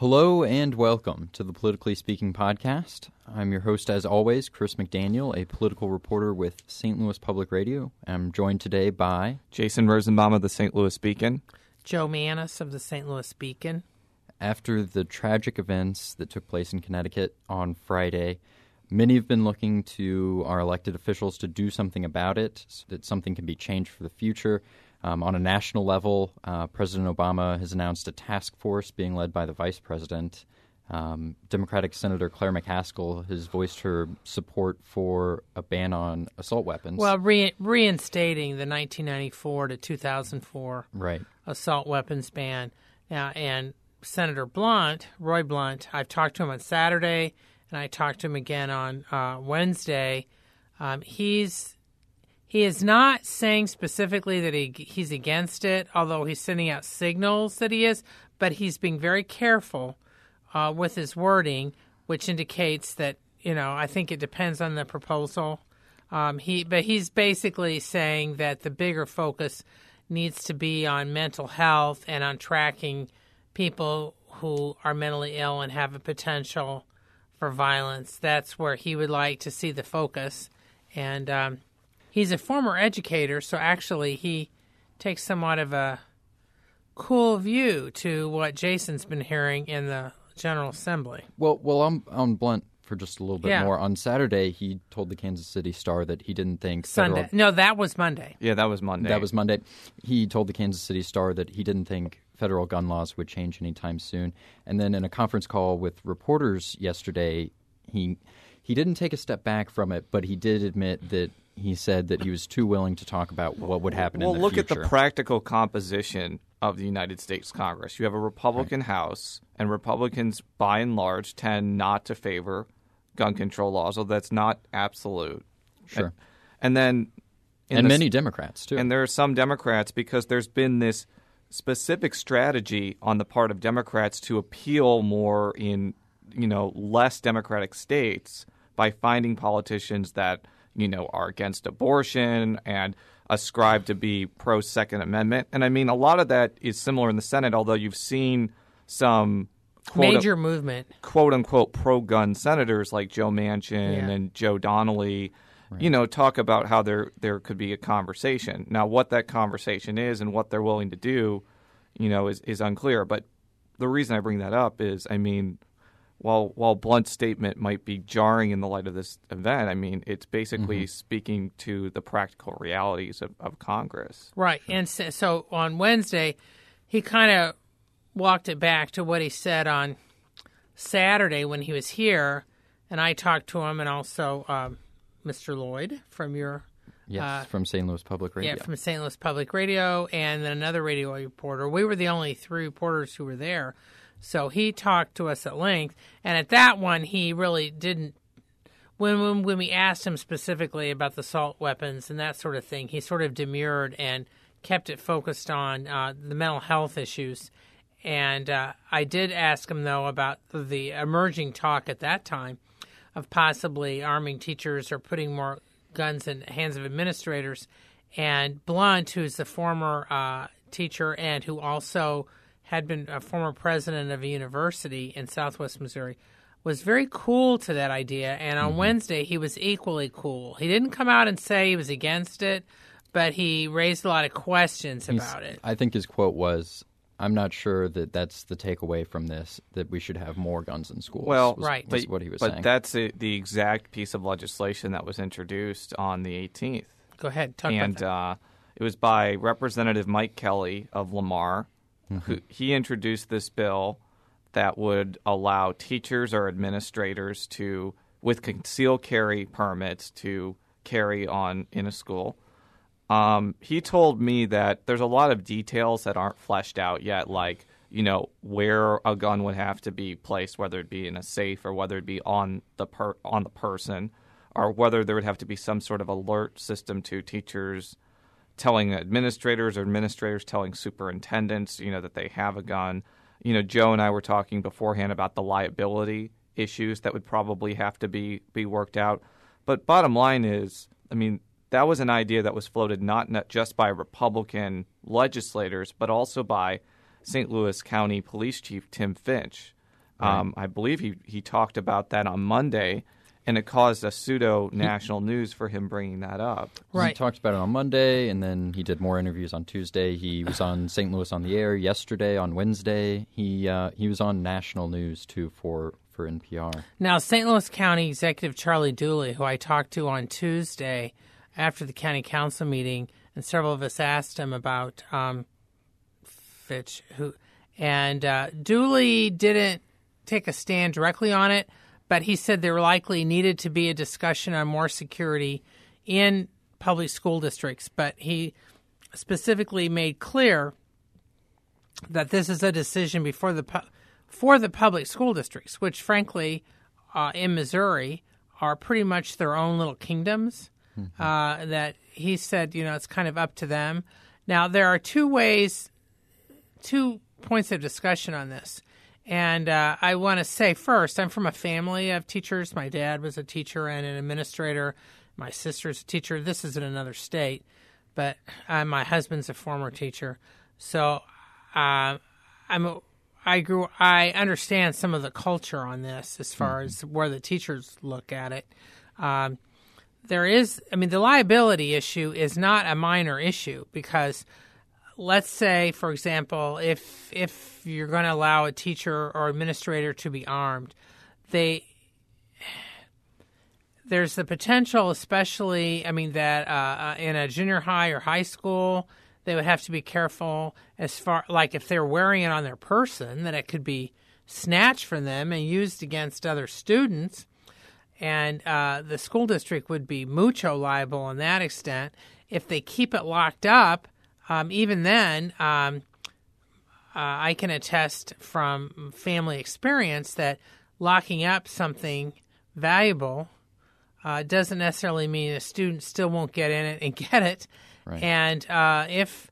Hello and welcome to the Politically Speaking podcast. I'm your host, as always, Chris McDaniel, a political reporter with St. Louis Public Radio. I'm joined today by Jason Rosenbaum of the St. Louis Beacon, Jo Mannies of the St. Louis Beacon. After the tragic events that took place in Connecticut on Friday, many have been looking to our elected officials to do something about it, so that something can be changed for the future. Um, on a national level, uh, President Obama has announced a task force being led by the vice president. Um, Democratic Senator Claire McCaskill has voiced her support for a ban on assault weapons. Well, re- reinstating the 1994 to 2004 right. assault weapons ban. Now, and Senator Blunt, Roy Blunt, I've talked to him on Saturday, and I talked to him again on uh, Wednesday. Um, he's he is not saying specifically that he he's against it, although he's sending out signals that he is. But he's being very careful uh, with his wording, which indicates that you know I think it depends on the proposal. Um, he but he's basically saying that the bigger focus needs to be on mental health and on tracking people who are mentally ill and have a potential for violence. That's where he would like to see the focus, and um, he's a former educator, so actually he takes somewhat of a cool view to what Jason's been hearing in the General Assembly. Well, well, I'm on Blunt for just a little bit Yeah. more. On Saturday, he told the Kansas City Star that he didn't think Sunday. federal- No, that was Monday. Yeah, that was Monday. That was Monday. He told the Kansas City Star that he didn't think federal gun laws would change anytime soon. And then in a conference call with reporters yesterday, he he didn't take a step back from it, but he did admit that he said that he was too willing to talk about what would happen well, in the look future. at the practical composition of the United States Congress. You have a Republican House, and Republicans, by and large, tend not to favor gun control laws, although that's not absolute. Sure. And then, in and the- many Democrats too. And there are some Democrats because there's been this specific strategy on the part of Democrats to appeal more in you know less democratic states by finding politicians that you know are against abortion and ascribe to be pro Second Amendment. And I mean a lot of that is similar in the Senate, although you've seen some quote, Major movement. quote unquote pro gun senators like Joe Manchin Yeah. and Joe Donnelly, you know, talk about how there there could be a conversation. Now, what that conversation is and what they're willing to do, you know, is is unclear. But the reason I bring that up is, I mean, while while Blunt's statement might be jarring in the light of this event, I mean, it's basically speaking to the practical realities of, of Congress. Right. And so, so on Wednesday, he kind of walked it back to what he said on Saturday when he was here. And I talked to him and also um, Mr. Lloyd from your, yes, uh, from St. Louis Public Radio. yeah, from St. Louis Public Radio, and then another radio reporter. We were the only three reporters who were there. So he talked to us at length. And at that one, he really didn't when, when when we asked him specifically about the assault weapons and that sort of thing, he sort of demurred and kept it focused on uh, the mental health issues. And uh, I did ask him though about the emerging talk at that time of possibly arming teachers or putting more guns in hands of administrators. And Blunt, who's the former uh, teacher and who also had been a former president of a university in Southwest Missouri, was very cool to that idea. And on Wednesday, he was equally cool. He didn't come out and say he was against it, but he raised a lot of questions He's- about it. I think his quote was, "I'm not sure that that's the takeaway from this. That we should have more guns in schools." Well, was, Right. was but, what he was but saying. that's it, the exact piece of legislation that was introduced on the 18th. Go ahead, talk and about that. uh, it was by Representative Mike Kelley of Lamar. Mm-hmm. He introduced this bill that would allow teachers or administrators to, with concealed carry permits, to carry on in a school. Um, he told me that there's a lot of details that aren't fleshed out yet, like you know where a gun would have to be placed, whether it be in a safe or whether it be on the per- on the person, or whether there would have to be some sort of alert system to teachers telling administrators or administrators telling superintendents, you know, that they have a gun. You know, Jo and I were talking beforehand about the liability issues that would probably have to be be worked out. But bottom line is, I mean, that was an idea that was floated not, not just by Republican legislators, but also by St. Louis County Police Chief Tim Fitch. Um, I believe he, he talked about that on Monday, and it caused a pseudo national news for him bringing that up. Right. He talked about it on Monday, and then he did more interviews on Tuesday. He was on St. Louis on the Air yesterday. On Wednesday, he uh, he was on national news too for for NPR. Now, St. Louis County Executive Charlie Dooley, who I talked to on Tuesday after the county council meeting, and several of us asked him about um, Fitch, who, and uh, Dooley didn't take a stand directly on it, but he said there likely needed to be a discussion on more security in public school districts. But he specifically made clear that this is a decision before the pu- for the public school districts, which frankly, uh, in Missouri, are pretty much their own little kingdoms. Uh, that he said, you know, it's kind of up to them. Now there are two ways, two points of discussion on this, and uh, I want to say first, I'm from a family of teachers. My dad was a teacher and an administrator. My sister's a teacher. This is in another state, but uh, my husband's a former teacher. So uh, I'm a, I grew I understand some of the culture on this as far as where the teachers look at it. Um, there is I mean the liability issue is not a minor issue because let's say for example if if you're going to allow a teacher or administrator to be armed they there's the potential, especially, I mean, that uh, uh, in a junior high or high school, they would have to be careful as far, like if they're wearing it on their person, that it could be snatched from them and used against other students. And uh, the school district would be mucho liable on that extent. If they keep it locked up, um, even then, um, uh, I can attest from family experience that locking up something valuable uh, doesn't necessarily mean a student still won't get in it and get it. Right. And uh, if,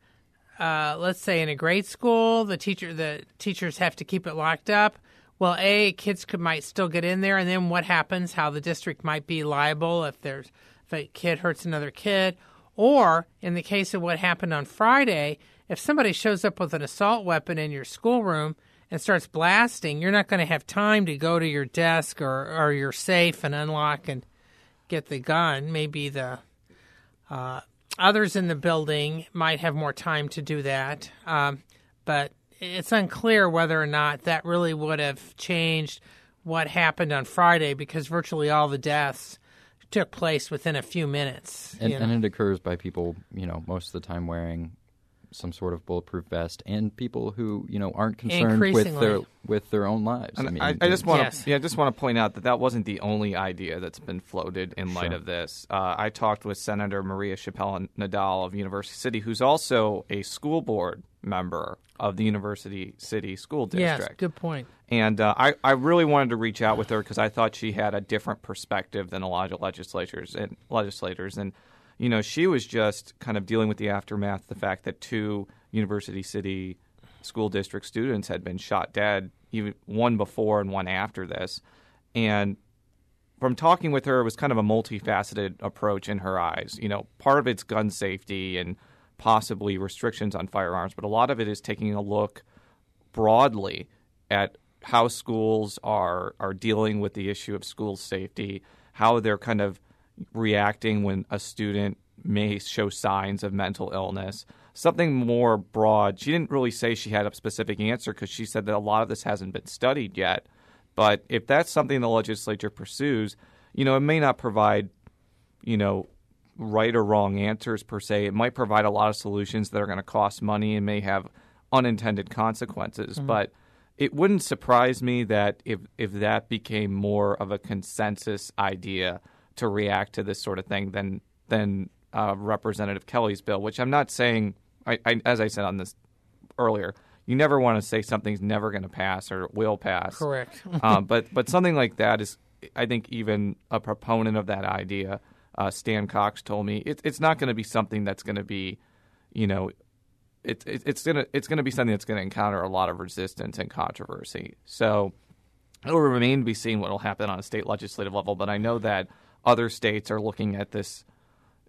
uh, let's say, in a grade school, the teacher the teachers have to keep it locked up. Well, a kids could might still get in there, and then what happens? How the district might be liable if there's if a kid hurts another kid, or in the case of what happened on Friday, if somebody shows up with an assault weapon in your schoolroom and starts blasting, you're not going to have time to go to your desk or, or your safe and unlock and get the gun. Maybe the uh, others in the building might have more time to do that, um, but it's unclear whether or not that really would have changed what happened on Friday because virtually all the deaths took place within a few minutes. And, and it occurs by people, you know, most of the time wearing some sort of bulletproof vest, and people who, you know, aren't concerned with their with their own lives. And I mean, I, I just want to Yes. yeah, I just want to point out that that wasn't the only idea that's been floated in light Sure. of this. Uh, I talked with Senator Maria Chappelle Nadal of University City, who's also a school board member of the University City School District. yes, good point. And uh, I, I really wanted to reach out with her because I thought she had a different perspective than a lot of legislators and legislators. And you know, she was just kind of dealing with the aftermath, the fact that two University City school district students had been shot dead, even one before and one after this. And from talking with her, it was kind of a multifaceted approach in her eyes. You know, part of it's gun safety and possibly restrictions on firearms, but a lot of it is taking a look broadly at how schools are are dealing with the issue of school safety, how they're kind of reacting when a student may show signs of mental illness. Something more broad. She didn't really say she had a specific answer because she said that a lot of this hasn't been studied yet. But if that's something the legislature pursues, you know, it may not provide, you know, right or wrong answers per se. It might provide a lot of solutions that are going to cost money and may have unintended consequences. Mm-hmm. But it wouldn't surprise me that if if that became more of a consensus idea to react to this sort of thing than than uh, Representative Kelley's bill, which I'm not saying. I, I, as I said on this earlier, you never want to say something's never going to pass or will pass. Correct. um, but but something like that is, I think, even a proponent of that idea, uh, Stan Cox told me it, it's not going to be something that's going to be, you know, it, it, it's gonna it's gonna be something that's going to encounter a lot of resistance and controversy. So it'll remain to be seen what will happen on a state legislative level. But I know that other states are looking at this,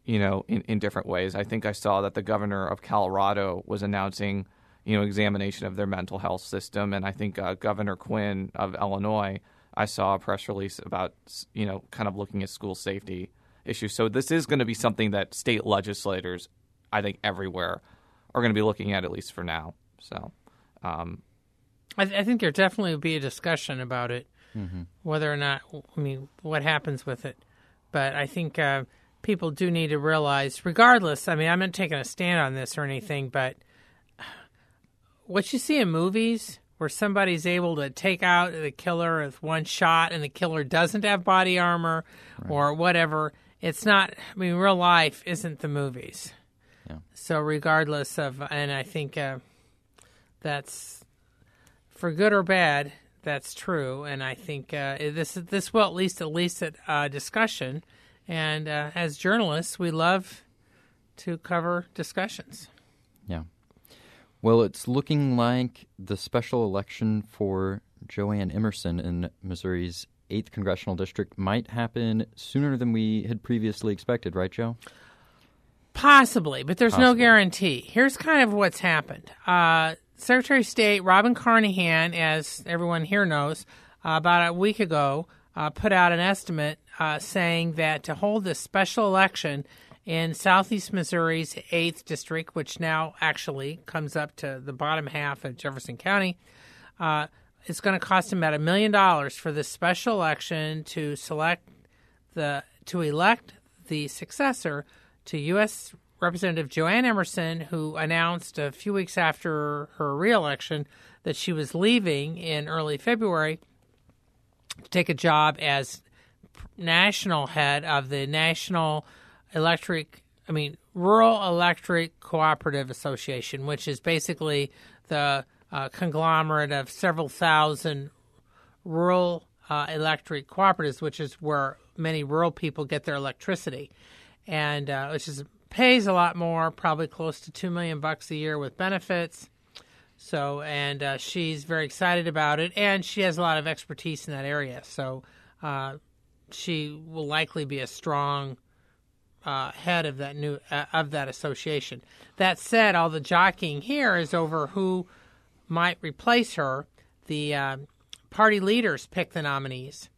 you know, in, in different ways. I think I saw that the governor of Colorado was announcing you know examination of their mental health system. And I think uh, Governor Quinn of Illinois, I saw a press release about you know kind of looking at school safety issues. So this is going to be something that state legislators, I think, everywhere are going to be looking at at least for now. So. Um, I, th- I, think there definitely will be a discussion about it, mm-hmm. whether or not I mean what happens with it. But I think uh, people do need to realize, regardless. I mean, I'm not taking a stand on this or anything, but what you see in movies where somebody's able to take out the killer with one shot and the killer doesn't have body armor right. or whatever, it's not. I mean, real life isn't the movies. Yeah. So regardless of, and I think uh, that's for good or bad. That's true, and I think uh, this this will at least at least a uh, discussion. And uh, as journalists, we love to cover discussions. Yeah. Well, it's looking like the special election for Jo Ann Emerson in Missouri's 8th congressional district might happen sooner than we had previously expected, right, Jo? Possibly, but there's Possibly. no guarantee. Here's kind of what's happened. Secretary of State Robin Carnahan, as everyone here knows, uh, about a week ago, uh, put out an estimate uh, saying that to hold this special election in Southeast Missouri's 8th district, which now actually comes up to the bottom half of Jefferson County, uh, it's going to cost about a million dollars for this special election to select the to elect the successor to U.S. Representative Jo Ann Emerson, who announced a few weeks after her reelection that she was leaving in early February to take a job as national head of the National Electric, I mean, Rural Electric Cooperative Association, which is basically the uh, conglomerate of several thousand rural uh, electric cooperatives, which is where many rural people get their electricity, and uh, which is pays a lot more, probably close to two million bucks a year with benefits. So, and uh, she's very excited about it, and she has a lot of expertise in that area. So, uh, she will likely be a strong uh, head of that new of that association. That said, all the jockeying here is over who might replace her. The uh, party leaders pick the nominees.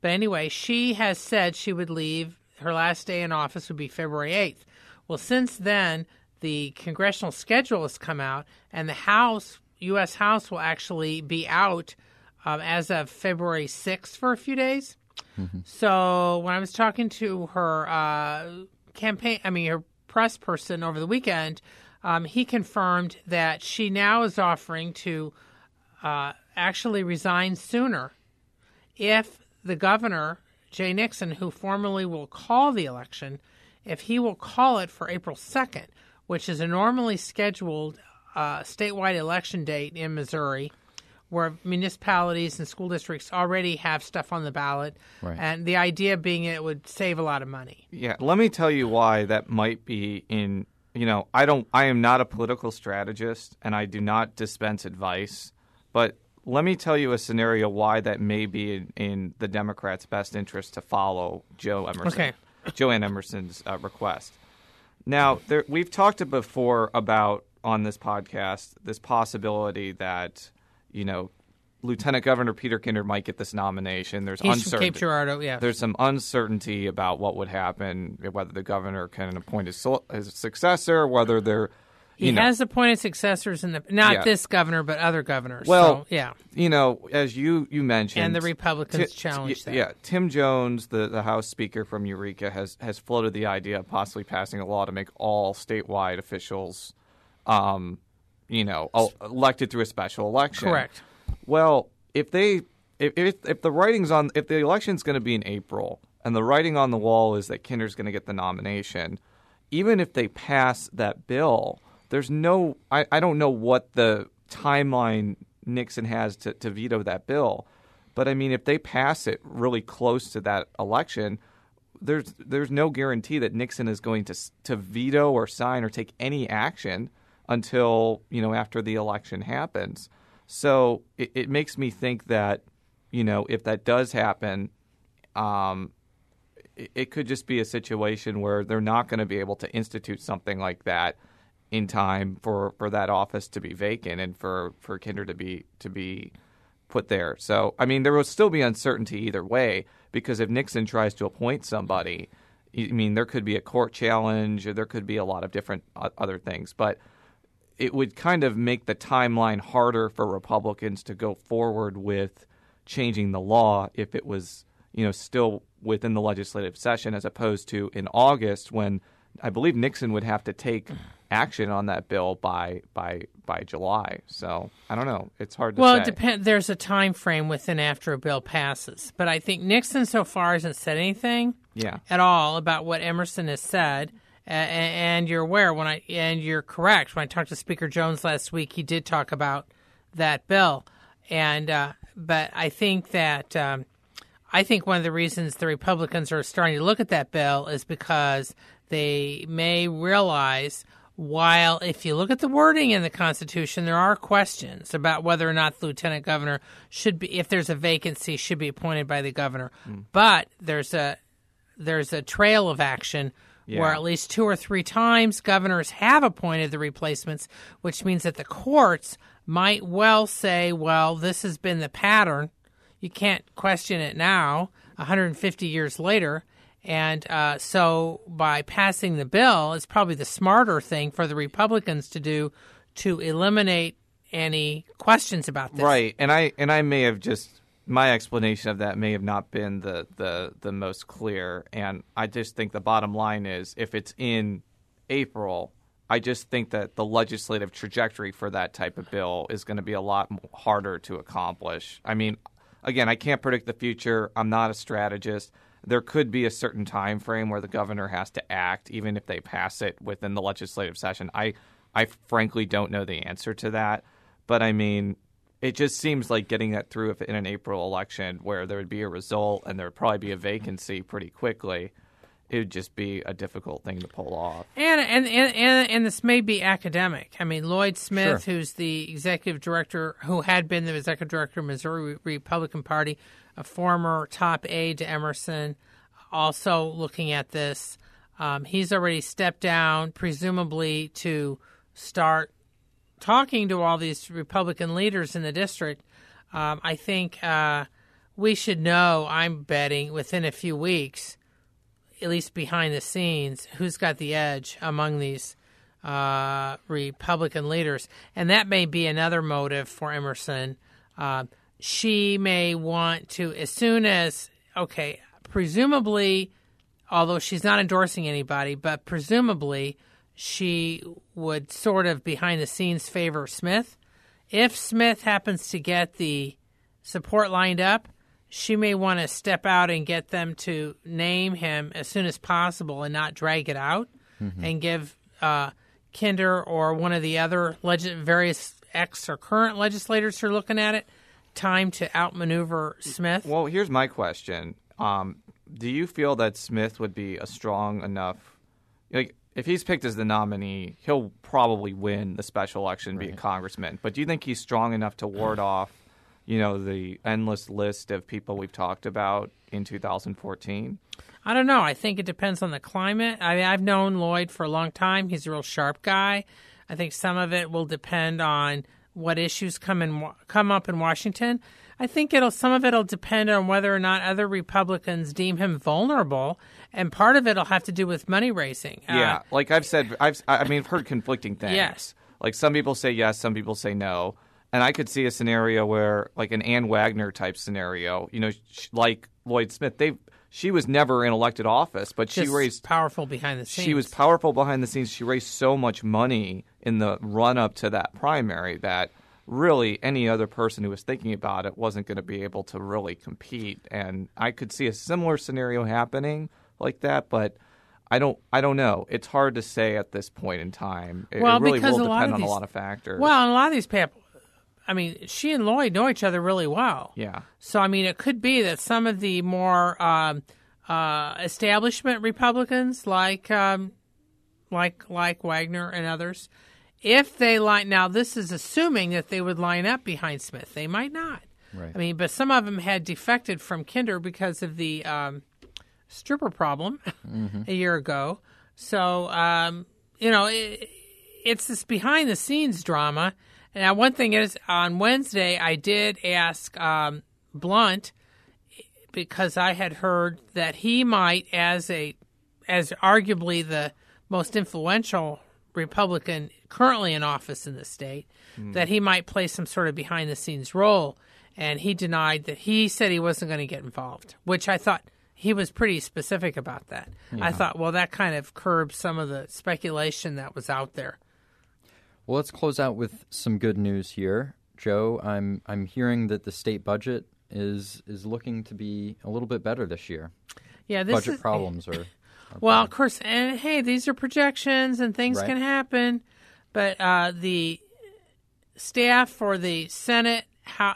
But anyway, she has said she would leave. Her last day in office would be February 8th. Well, since then, the congressional schedule has come out, and the House, U.S. House, will actually be out um, as of February 6th for a few days. Mm-hmm. So when I was talking to her uh, campaign, I mean, her press person over the weekend, um, he confirmed that she now is offering to uh, actually resign sooner if the governor, Jay Nixon, who formally will call the election, if he will call it for April 2nd, which is a normally scheduled uh, statewide election date in Missouri, where municipalities and school districts already have stuff on the ballot. Right. And the idea being it would save a lot of money. Yeah, let me tell you why that might be in you know, I don't I am not a political strategist and I do not dispense advice, but let me tell you a scenario why that may be in, in the Democrats' best interest to follow Joe Emerson. Okay. Jo Ann Emerson's uh, request. Now, there, we've talked before about on this podcast this possibility that you know Lieutenant Governor Peter Kinder might get this nomination. There's He's uncertainty. Cape Girardeau, yeah. There's some uncertainty about what would happen, whether the governor can appoint his, his successor, whether they're he know. has appointed successors in the not yeah. this governor but other governors. Well, so, yeah, you know, as you you mentioned, and the Republicans t- challenged that. Yeah, Tim Jones, the, the House Speaker from Eureka, has has floated the idea of possibly passing a law to make all statewide officials, um, you know, elected through a special election. Correct. Well, if they if if, if the writing's on if the election's going to be in April and the writing on the wall is that Kinder's going to get the nomination, even if they pass that bill there's no I, I don't know what the timeline Nixon has to, to veto that bill. But I mean if they pass it really close to that election, there's there's no guarantee that Nixon is going to to veto or sign or take any action until, you know, after the election happens. So it, it makes me think that, you know, if that does happen, um, it, it could just be a situation where they're not going to be able to institute something like that in time for, for that office to be vacant and for, for Kinder to be to be put there. So I mean, there will still be uncertainty either way because if Nixon tries to appoint somebody, I mean, there could be a court challenge or there could be a lot of different other things, but it would kind of make the timeline harder for Republicans to go forward with changing the law if it was, you know, still within the legislative session as opposed to in August when I believe Nixon would have to take action on that bill by by by July. So I don't know. It's hard to well, say. it depends. There's a time frame within after a bill passes, but I think Nixon so far hasn't said anything. Yeah. At all about what Emerson has said, and you're aware when I and you're correct when I talked to Speaker Jones last week, he did talk about that bill, and uh, but I think that. Um, I think one of the reasons the Republicans are starting to look at that bill is because they may realize while if you look at the wording in the Constitution, there are questions about whether or not the lieutenant governor should be, if there's a vacancy, should be appointed by the governor. Mm. But there's a there's a trail of action yeah. where at least two or three times governors have appointed the replacements, which means that the courts might well say, well, this has been the pattern. You can't question it now, 150 years later. And uh, so by passing the bill, it's probably the smarter thing for the Republicans to do to eliminate any questions about this. Right. And I and I may have just my explanation of that may have not been the, the, the most clear. And I just think the bottom line is if it's in April, I just think that the legislative trajectory for that type of bill is going to be a lot harder to accomplish. I mean, again, I can't predict the future. I'm not a strategist there could be a certain time frame where the governor has to act, even if they pass it within the legislative session. I, I frankly don't know the answer to that, but I mean, it just seems like getting that through in an April election where there would be a result and there would probably be a vacancy pretty quickly. It would just be a difficult thing to pull off. And and and, and, and this may be academic. I mean, Lloyd Smith, sure. who's the executive director, who had been the executive director of Missouri Republican Party, a former top aide to Emerson, also looking at this. Um, he's already stepped down, presumably to start talking to all these Republican leaders in the district. Um, I think uh, we should know, I'm betting, within a few weeks, at least behind the scenes, who's got the edge among these uh, Republican leaders. And that may be another motive for Emerson. Uh, she may want to, as soon as, okay, presumably, although she's not endorsing anybody, but presumably she would sort of behind the scenes favor Smith. If Smith happens to get the support lined up, she may want to step out and get them to name him as soon as possible and not drag it out mm-hmm. and give uh, Kinder or one of the other leg- various ex or current legislators who are looking at it time to outmaneuver Smith? Well, here's my question. Um, do you feel that Smith would be a strong enough like if he's picked as the nominee, he'll probably win the special election, right. be a congressman. But do you think he's strong enough to ward off, you know, the endless list of people we've talked about in 2014? I don't know. I think it depends on the climate. I mean, I've known Lloyd for a long time. He's a real sharp guy. I think some of it will depend on what issues come in come up in Washington. I think it'll some of it'll depend on whether or not other Republicans deem him vulnerable, and part of it'll have to do with money raising. Uh, yeah, uh, like I've said, I've I mean, I've heard conflicting things. Yes, like some people say yes, some people say no, and I could see a scenario where, like an Ann Wagner type scenario, you know, like Lloyd Smith, they she was never in elected office, but Just she raised powerful behind the scenes. She was powerful behind the scenes. She raised so much money in the run up to that primary that really any other person who was thinking about it wasn't going to be able to really compete. And I could see a similar scenario happening like that, but I don't I don't know. It's hard to say at this point in time. It, well, it really because will depend on these, a lot of factors. Well, and a lot of these people I mean, she and Lloyd know each other really well. Yeah. So I mean, it could be that some of the more um, uh, establishment Republicans, like um, like like Wagner and others, if they line now, this is assuming that they would line up behind Smith. They might not. Right. I mean, but some of them had defected from Kinder because of the um, stripper problem mm-hmm. a year ago. So um, you know, it, it's this behind the scenes drama. Now, one thing is, on Wednesday, I did ask um, Blunt because I had heard that he might, as a as arguably the most influential Republican currently in office in the state, that he might play some sort of behind the scenes role. And he denied that he said he wasn't going to get involved, which I thought he was pretty specific about that. I thought, well, that kind of curbs some of the speculation that was out there. Well, let's close out with some good news here, Jo. I'm I'm hearing that the state budget is is looking to be a little bit better this year. Yeah, this budget is, problems are. are Well, bad. of course, and hey, these are projections and things Right. can happen, but uh, the staff for the Senate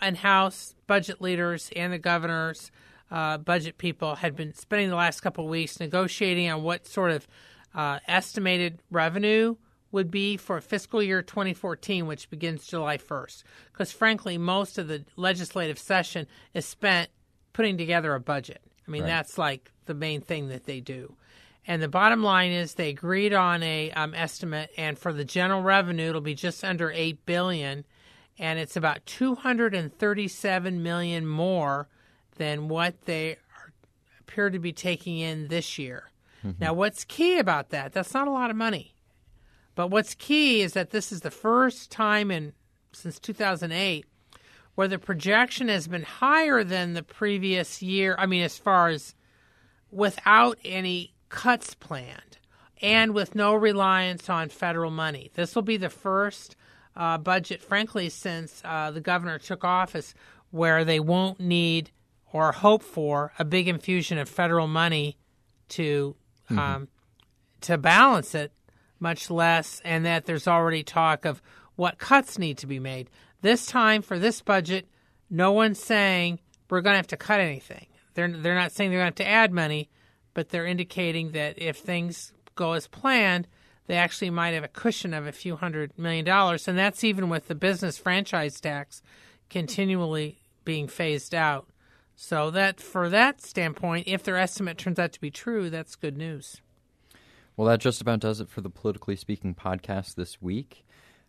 and House budget leaders and the governors, uh, budget people, had been spending the last couple of weeks negotiating on what sort of uh, estimated revenue would be for fiscal year 2014, which begins July 1st. Because frankly, most of the legislative session is spent putting together a budget. I mean, Right. that's like the main thing that they do. And the bottom line is they agreed on a um, estimate, and for the general revenue, it'll be just under eight billion, and it's about two hundred and thirty-seven million more than what they are, appear to be taking in this year. Now, what's key about that? That's not a lot of money, but what's key is that this is the first time in since two thousand eight where the projection has been higher than the previous year. I mean, as far as without any cuts planned and with no reliance on federal money. This will be the first uh, budget, frankly, since uh, the governor took office, where they won't need or hope for a big infusion of federal money to um, to balance it, much less, and that there's already talk of what cuts need to be made. This time for this budget, no one's saying we're going to have to cut anything. They're they're not saying they're going to have to add money, but they're indicating that if things go as planned, they actually might have a cushion of a few hundred million dollars, and that's even with the business franchise tax continually being phased out. So that for that standpoint, if their estimate turns out to be true, that's good news. Well, that just about does it for the Politically Speaking podcast this week.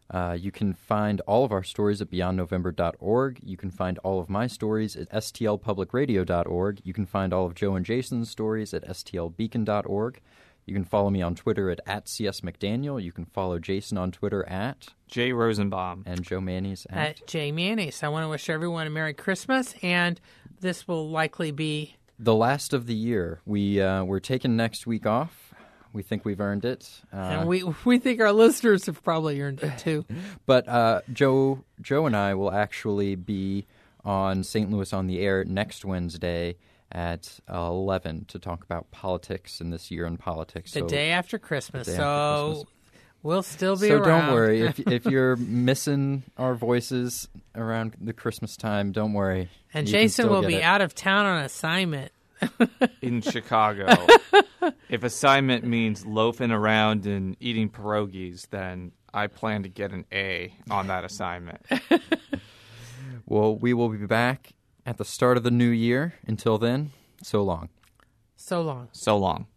Uh, you can find all of our stories at beyondnovember.org. You can find all of my stories at stlpublicradio.org. You can find all of Jo and Jason's stories at stlbeacon.org. You can follow me on Twitter at, at csmcdaniel. You can follow Jason on Twitter at, Jay Rosenbaum. and Jo Mannies at. At Jay Mayonnaise, I want to wish everyone a Merry Christmas, and this will likely be the last of the year. We, uh, we're taking next week off. We think we've earned it. Uh, and we we think our listeners have probably earned it too. But uh, Jo, Jo and I will actually be on St. Louis on the air next Wednesday at uh, eleven to talk about politics and this year in politics. The so, day after Christmas, day so after Christmas. we'll still be so around. don't worry if if you're missing our voices around the Christmas time. Don't worry. and You Jason will be it. out of town on assignment. in Chicago. If assignment means loafing around and eating pierogies, then I plan to get an A on that assignment. Well, we will be back at the start of the new year. Until then, so long. So long. So long.